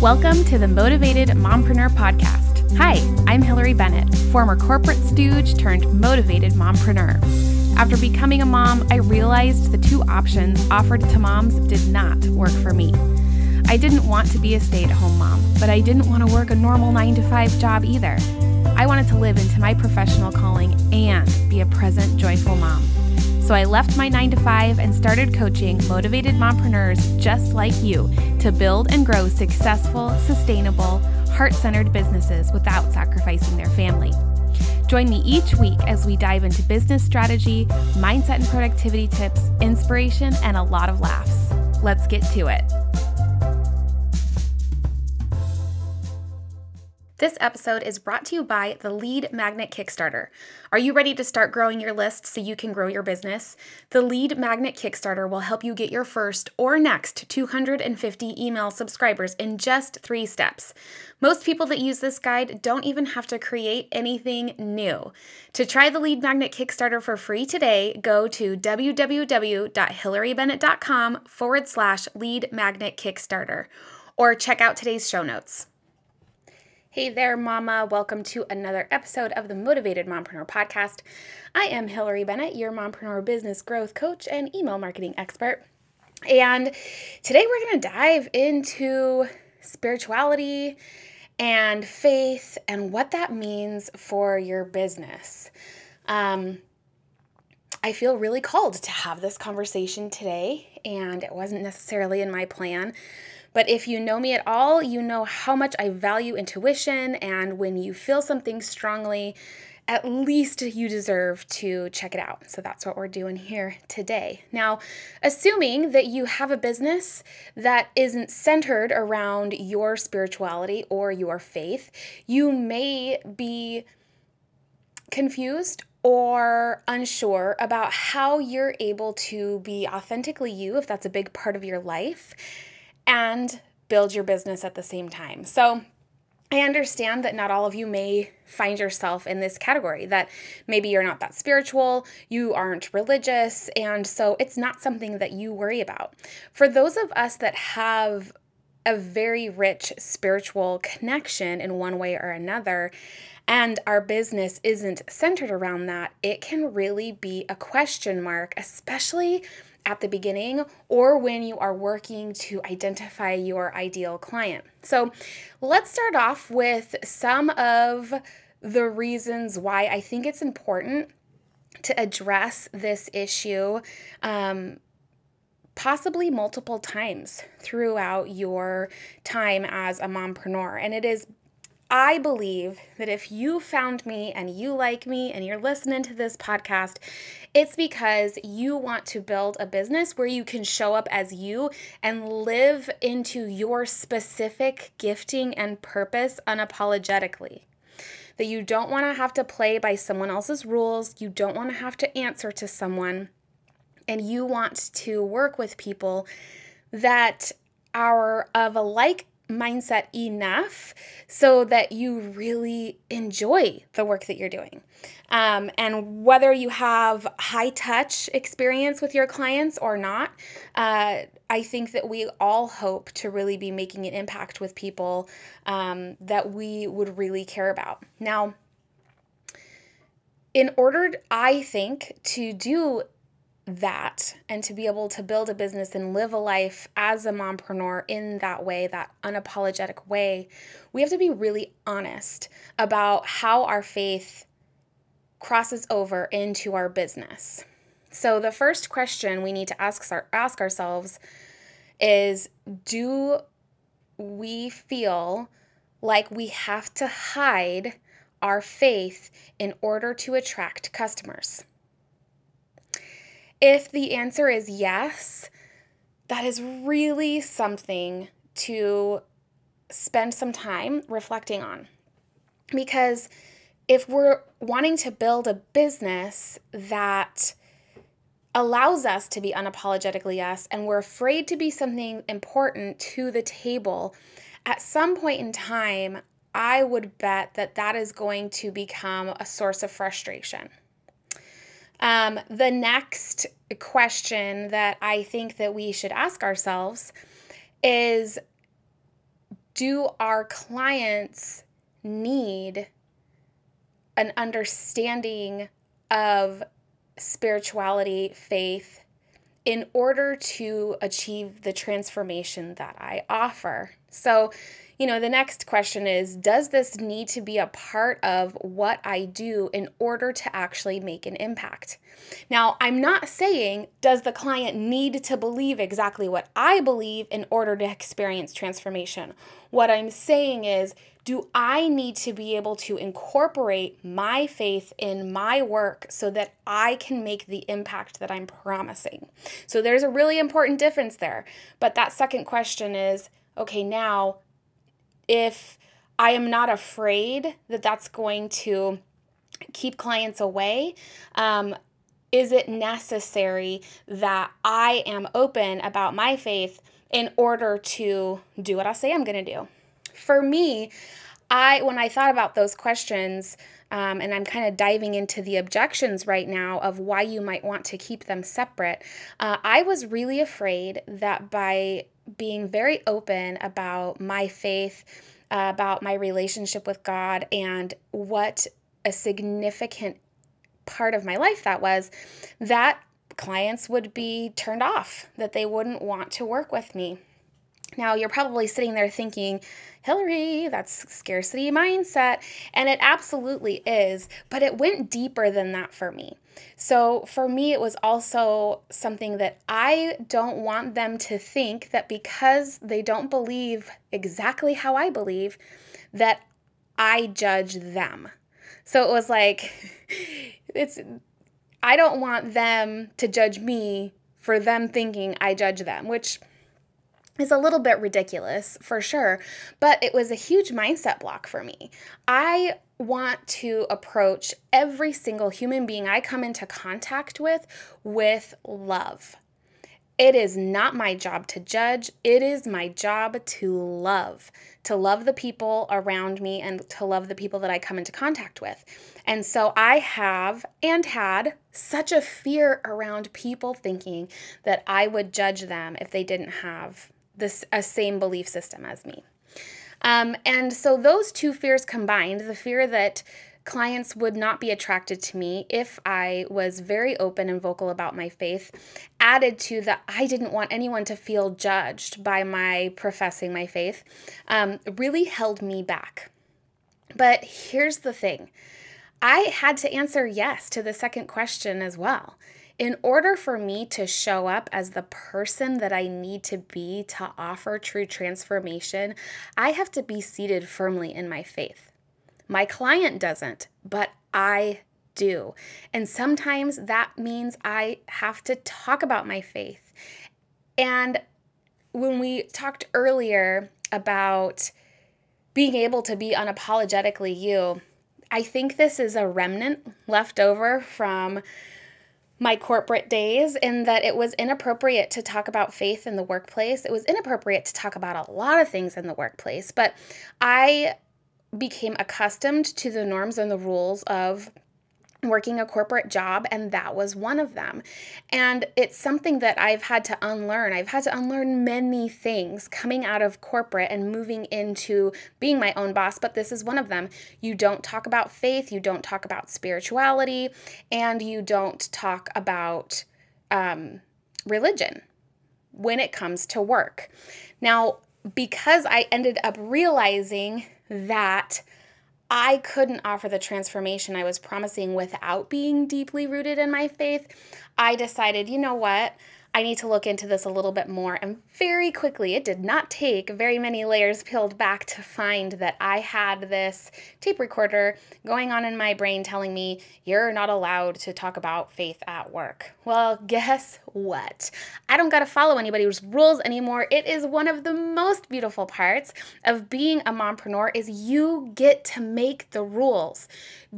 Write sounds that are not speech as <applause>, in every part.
Welcome to the Motivated Mompreneur Podcast. Hi, I'm Hillary Bennett, former corporate stooge turned motivated mompreneur. After becoming a mom, I realized the two options offered to moms did not work for me. I didn't want to be a stay at home mom, but I didn't want to work a normal 9 to 5 job either. I wanted to live into my professional calling and be a present, joyful mom. So I left my 9 to 5 and started coaching motivated mompreneurs just like you to build and grow successful, sustainable, heart centered businesses without sacrificing their family. Join me each week as we dive into business strategy, mindset and productivity tips, inspiration, and a lot of laughs. Let's get to it. This episode is brought to you by the Lead Magnet Kickstarter. Are you ready to start growing your list so you can grow your business? The Lead Magnet Kickstarter will help you get your first or next 250 email subscribers in just three steps. Most people that use this guide don't even have to create anything new. To try the Lead Magnet Kickstarter for free today, go to www.hillarybennett.com forward slash lead magnet Kickstarter or check out today's show notes. Hey there, Mama. Welcome to another episode of the Motivated Mompreneur Podcast. I am Hillary Bennett, your mompreneur business growth coach and email marketing expert. And today we're going to dive into spirituality and faith and what that means for your business. Um, I feel really called to have this conversation today, and it wasn't necessarily in my plan. But if you know me at all, you know how much I value intuition, and when you feel something strongly, at least you deserve to check it out. So that's what we're doing here today. Now, assuming that you have a business that isn't centered around your spirituality or your faith, you may be confused or unsure about how you're able to be authentically you, if that's a big part of your life, and build your business at the same time. So, I understand that not all of you may find yourself in this category, that maybe you're not that spiritual, you aren't religious, and so it's not something that you worry about. For those of us that have a very rich spiritual connection in one way or another, and our business isn't centered around that, it can really be a question mark, especially at the beginning or when you are working to identify your ideal client. So, let's start off with some of the reasons why I think it's important to address this issue. Um, possibly multiple times throughout your time as a mompreneur. And it is I believe that if you found me and you like me and you're listening to this podcast, it's because you want to build a business where you can show up as you and live into your specific gifting and purpose unapologetically. That you don't want to have to play by someone else's rules, you don't want to have to answer to someone, and you want to work with people that are of a like mindset enough so that you really enjoy the work that you're doing. Um, and whether you have high touch experience with your clients or not, uh, I think that we all hope to really be making an impact with people um, that we would really care about. Now, in order, I think, to do that and to be able to build a business and live a life as a mompreneur in that way, that unapologetic way, we have to be really honest about how our faith crosses over into our business. So the first question we need to ask ask ourselves is do we feel like we have to hide our faith in order to attract customers? If the answer is yes, that is really something to spend some time reflecting on. Because if we're wanting to build a business that allows us to be unapologetically us and we're afraid to be something important to the table, at some point in time, I would bet that that is going to become a source of frustration. Um, the next question that I think that we should ask ourselves is do our clients need an understanding of spirituality, faith, in order to achieve the transformation that I offer. So, you know, the next question is Does this need to be a part of what I do in order to actually make an impact? Now, I'm not saying, Does the client need to believe exactly what I believe in order to experience transformation? What I'm saying is, do I need to be able to incorporate my faith in my work so that I can make the impact that I'm promising? So there's a really important difference there. But that second question is okay, now, if I am not afraid that that's going to keep clients away, um, is it necessary that I am open about my faith in order to do what I say I'm going to do? For me, I when I thought about those questions, um, and I'm kind of diving into the objections right now of why you might want to keep them separate. Uh, I was really afraid that by being very open about my faith, uh, about my relationship with God, and what a significant part of my life that was, that clients would be turned off, that they wouldn't want to work with me. Now, you're probably sitting there thinking, Hillary, that's scarcity mindset. And it absolutely is, but it went deeper than that for me. So for me, it was also something that I don't want them to think that because they don't believe exactly how I believe, that I judge them. So it was like, <laughs> it's, I don't want them to judge me for them thinking I judge them, which is a little bit ridiculous for sure, but it was a huge mindset block for me. I want to approach every single human being I come into contact with with love. It is not my job to judge. It is my job to love, to love the people around me and to love the people that I come into contact with. And so I have and had such a fear around people thinking that I would judge them if they didn't have this a same belief system as me. Um, and so those two fears combined, the fear that clients would not be attracted to me if I was very open and vocal about my faith, added to that I didn't want anyone to feel judged by my professing my faith, um, really held me back. But here's the thing I had to answer yes to the second question as well in order for me to show up as the person that I need to be to offer true transformation, I have to be seated firmly in my faith. My client doesn't, but I do. And sometimes that means I have to talk about my faith. And when we talked earlier about being able to be unapologetically you, I think this is a remnant left over from my corporate days in that it was inappropriate to talk about faith in the workplace. It was inappropriate to talk about a lot of things in the workplace, but I became accustomed to the norms and the rules of working a corporate job, and that was one of them. And it's something that I've had to unlearn. I've had to unlearn many things coming out of corporate and moving into being my own boss, but this is one of them. You don't talk about faith, you don't talk about spirituality, and you don't talk about um, religion when it comes to work. Now, because I ended up realizing that I couldn't offer the transformation I was promising without being deeply rooted in my faith, I decided, you know what? I need to look into this a little bit more. And very quickly, it did not take very many layers peeled back to find that I had this tape recorder going on in my brain telling me, you're not allowed to talk about faith at work. Well, <laughs> guess what? I don't got to follow anybody's rules anymore. It is one of the most beautiful parts of being a mompreneur is you get to make the rules.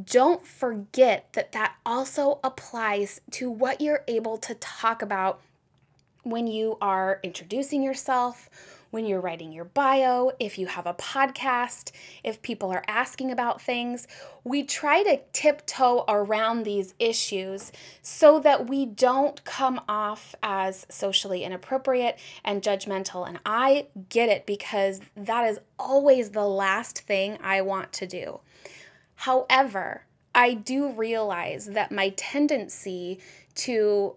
Don't forget that that also applies to what you're able to talk about when you are introducing yourself, when you're writing your bio, if you have a podcast, if people are asking about things. We try to tiptoe around these issues so that we don't come off as socially inappropriate and judgmental. And I get it because that is always the last thing I want to do. However, I do realize that my tendency to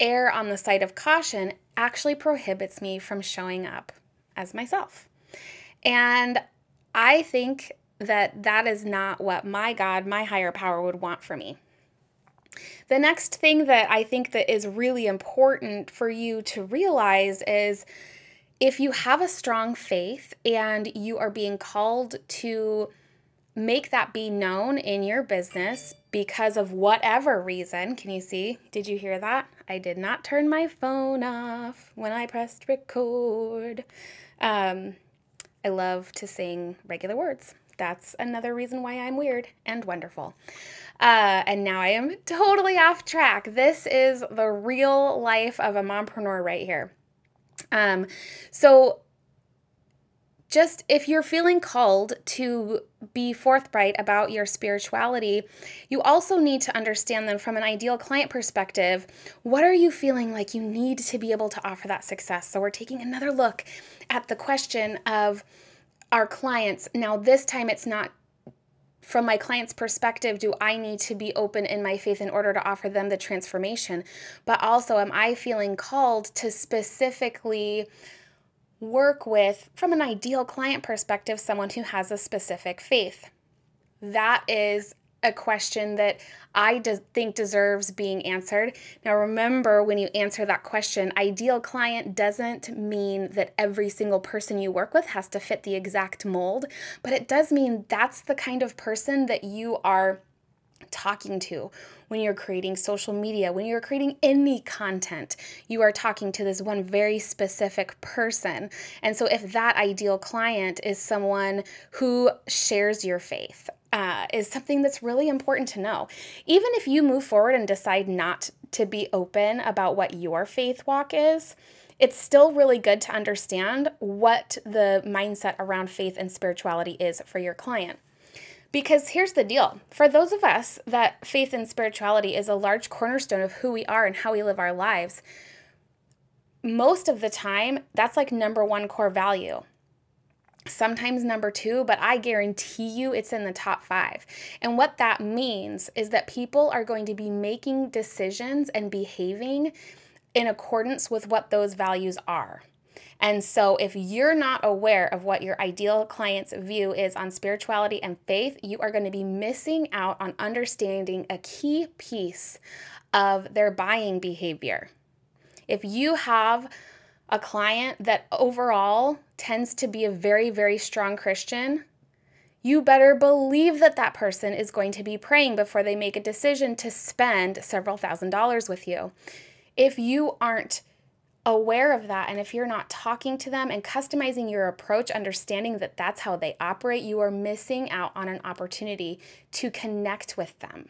err on the side of caution actually prohibits me from showing up as myself. And I think that that is not what my God, my higher power would want for me. The next thing that I think that is really important for you to realize is if you have a strong faith and you are being called to make that be known in your business because of whatever reason. Can you see? Did you hear that? I did not turn my phone off when I pressed record. Um, I love to sing regular words. That's another reason why I'm weird and wonderful. Uh, and now I am totally off track. This is the real life of a mompreneur right here. Um, so just if you're feeling called to be forthright about your spirituality, you also need to understand them from an ideal client perspective. What are you feeling like you need to be able to offer that success? So, we're taking another look at the question of our clients. Now, this time it's not from my client's perspective, do I need to be open in my faith in order to offer them the transformation? But also, am I feeling called to specifically work with, from an ideal client perspective, someone who has a specific faith? That is a question that I de- think deserves being answered. Now, remember when you answer that question, ideal client doesn't mean that every single person you work with has to fit the exact mold, but it does mean that's the kind of person that you are talking to when you're creating social media, when you're creating any content, you are talking to this one very specific person. And so, if that ideal client is someone who shares your faith, uh, is something that's really important to know. Even if you move forward and decide not to be open about what your faith walk is, it's still really good to understand what the mindset around faith and spirituality is for your client. Because here's the deal for those of us that faith and spirituality is a large cornerstone of who we are and how we live our lives, most of the time, that's like number one core value. Sometimes number two, but I guarantee you it's in the top five. And what that means is that people are going to be making decisions and behaving in accordance with what those values are. And so, if you're not aware of what your ideal client's view is on spirituality and faith, you are going to be missing out on understanding a key piece of their buying behavior. If you have a client that overall tends to be a very, very strong Christian, you better believe that that person is going to be praying before they make a decision to spend several thousand dollars with you. If you aren't aware of that and if you're not talking to them and customizing your approach understanding that that's how they operate you are missing out on an opportunity to connect with them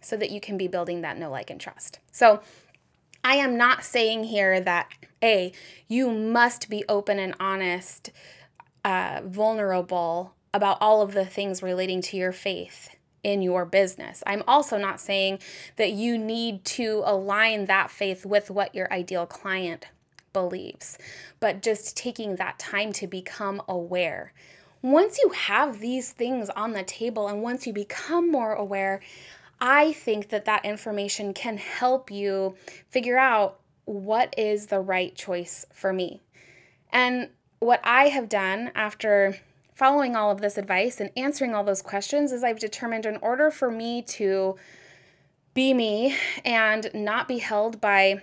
so that you can be building that know like and trust. So i am not saying here that a you must be open and honest uh, vulnerable about all of the things relating to your faith in your business. I'm also not saying that you need to align that faith with what your ideal client believes, but just taking that time to become aware. Once you have these things on the table and once you become more aware, I think that that information can help you figure out what is the right choice for me. And what I have done after following all of this advice and answering all those questions is I've determined in order for me to be me and not be held by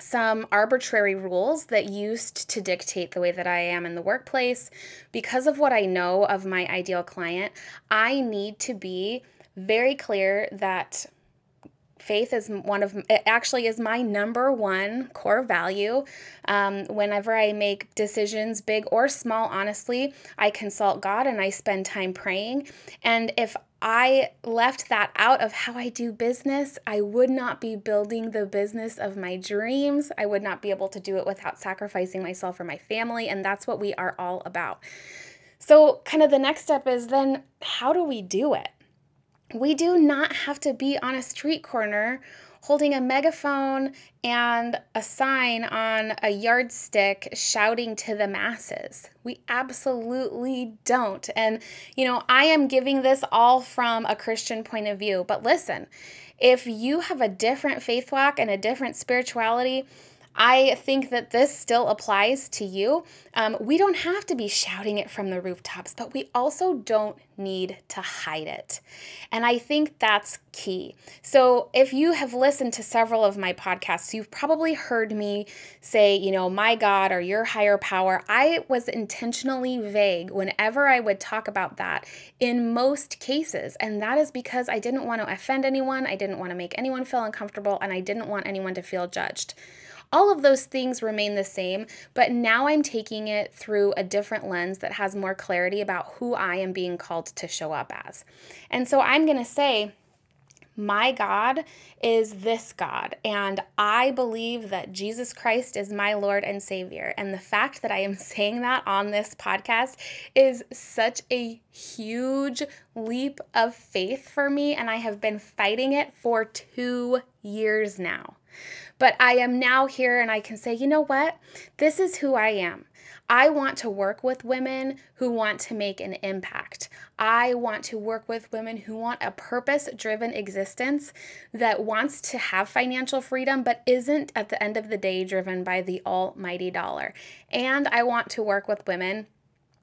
some arbitrary rules that used to dictate the way that I am in the workplace, because of what I know of my ideal client, I need to be very clear that faith is one of it actually is my number one core value um, whenever i make decisions big or small honestly i consult god and i spend time praying and if I left that out of how I do business, I would not be building the business of my dreams. I would not be able to do it without sacrificing myself or my family. And that's what we are all about. So, kind of the next step is then how do we do it? We do not have to be on a street corner holding a megaphone and a sign on a yardstick shouting to the masses. We absolutely don't. And, you know, I am giving this all from a Christian point of view, but listen, if you have a different faith walk and a different spirituality, I think that this still applies to you. Um, we don't have to be shouting it from the rooftops, but we also don't need to hide it. And I think that's key. So, if you have listened to several of my podcasts, you've probably heard me say, you know, my God or your higher power. I was intentionally vague whenever I would talk about that in most cases. And that is because I didn't want to offend anyone, I didn't want to make anyone feel uncomfortable, and I didn't want anyone to feel judged. All of those things remain the same, but now I'm taking it through a different lens that has more clarity about who I am being called to show up as. And so I'm going to say, my God is this God, and I believe that Jesus Christ is my Lord and Savior. And the fact that I am <laughs> saying that on this podcast is such a huge leap of faith for me, and I have been fighting it for two years now. But I am now here and I can say, you know what? This is who I am. I want to work with women who want to make an impact. I want to work with women who want a purpose driven existence that wants to have financial freedom but isn't at the end of the day driven by the almighty dollar. And I want to work with women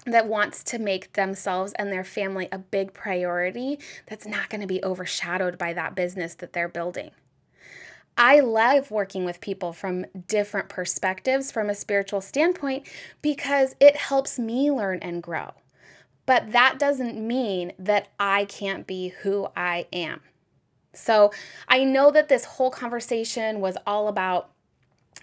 that wants to make themselves and their family a big priority that's not going to be overshadowed by that business that they're building. I love working with people from different perspectives from a spiritual standpoint because it helps me learn and grow. But that doesn't mean that I can't be who I am. So I know that this whole conversation was all about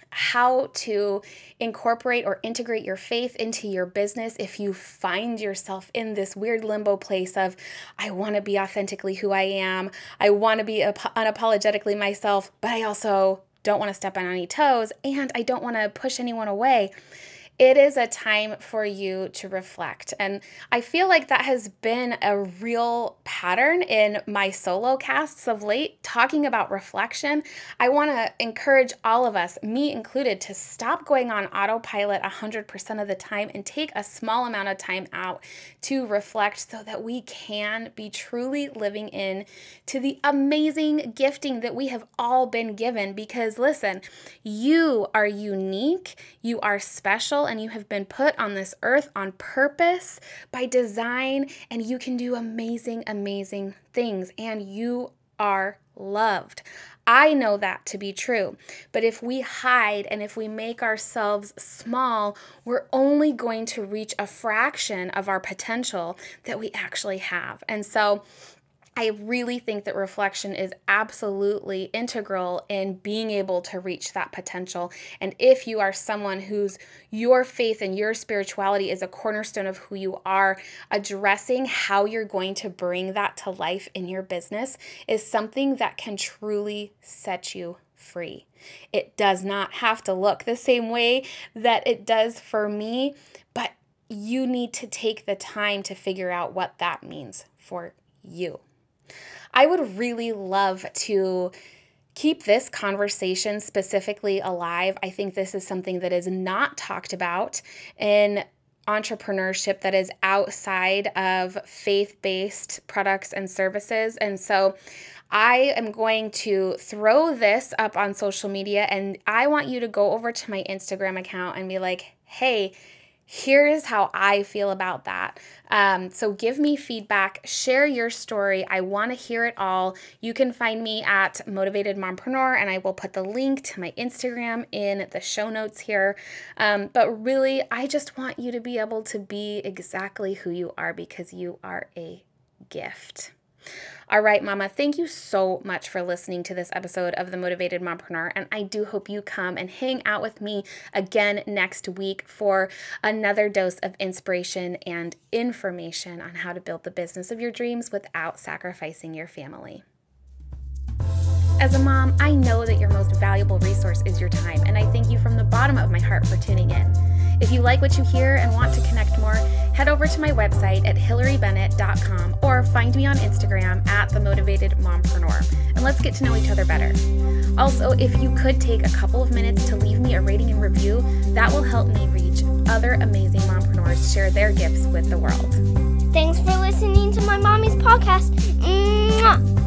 how to incorporate or integrate your faith into your business if you find yourself in this weird limbo place of, I want to be authentically who I am, I want to be unapologetically myself, but I also don't want to step on any toes, and I don't want to push anyone away it is a time for you to reflect. And I feel like that has been a real pattern in my solo casts of late, talking about reflection. I want to encourage all of us, me included, to stop going on autopilot 100% of the time and take a small amount of time out to reflect so that we can be truly living in to the amazing gifting that we have all been given. Because listen, you are unique, you are and you have been put on this earth on purpose by design, and you can do amazing, amazing things, and you are loved. I know that to be true. But if we hide and if we make ourselves small, we're only going to reach a fraction of our potential that we actually have. And so, I really think that reflection is absolutely integral in being able to reach that potential. And if you are someone whose your faith and your spirituality is a cornerstone of who you are, addressing how you're going to bring that to life in your business is something that can truly set you free. It does not have to look the same way that it does for me, but you need to take the time to figure out what that means for you. I would really love to keep this conversation specifically alive. I think this is something that is not talked about in entrepreneurship that is outside of faith based products and services. And so I am going to throw this up on social media and I want you to go over to my Instagram account and be like, hey, here's how I feel about that. Um, so give me feedback, share your story. I want to hear it all. You can find me at Motivated Mompreneur, and I will put the link to my Instagram in the show notes here. Um, but really, I just want you to be able to be exactly who you are because you are a gift. All right, Mama, thank you so much for listening to this episode of The Motivated Mompreneur. And I do hope you come and hang out with me again next week for another dose of inspiration and information on how to build the business of your dreams without sacrificing your family. As a mom, I know that your most valuable resource is your time, and I thank you from the bottom of my heart for tuning in. If you like what you hear and want to connect more, head over to my website at hillarybennett.com or find me on Instagram at the motivated mompreneur and let's get to know each other better. Also, if you could take a couple of minutes to leave me a rating and review, that will help me reach other amazing mompreneurs share their gifts with the world. Thanks for listening to my mommy's podcast. Mwah!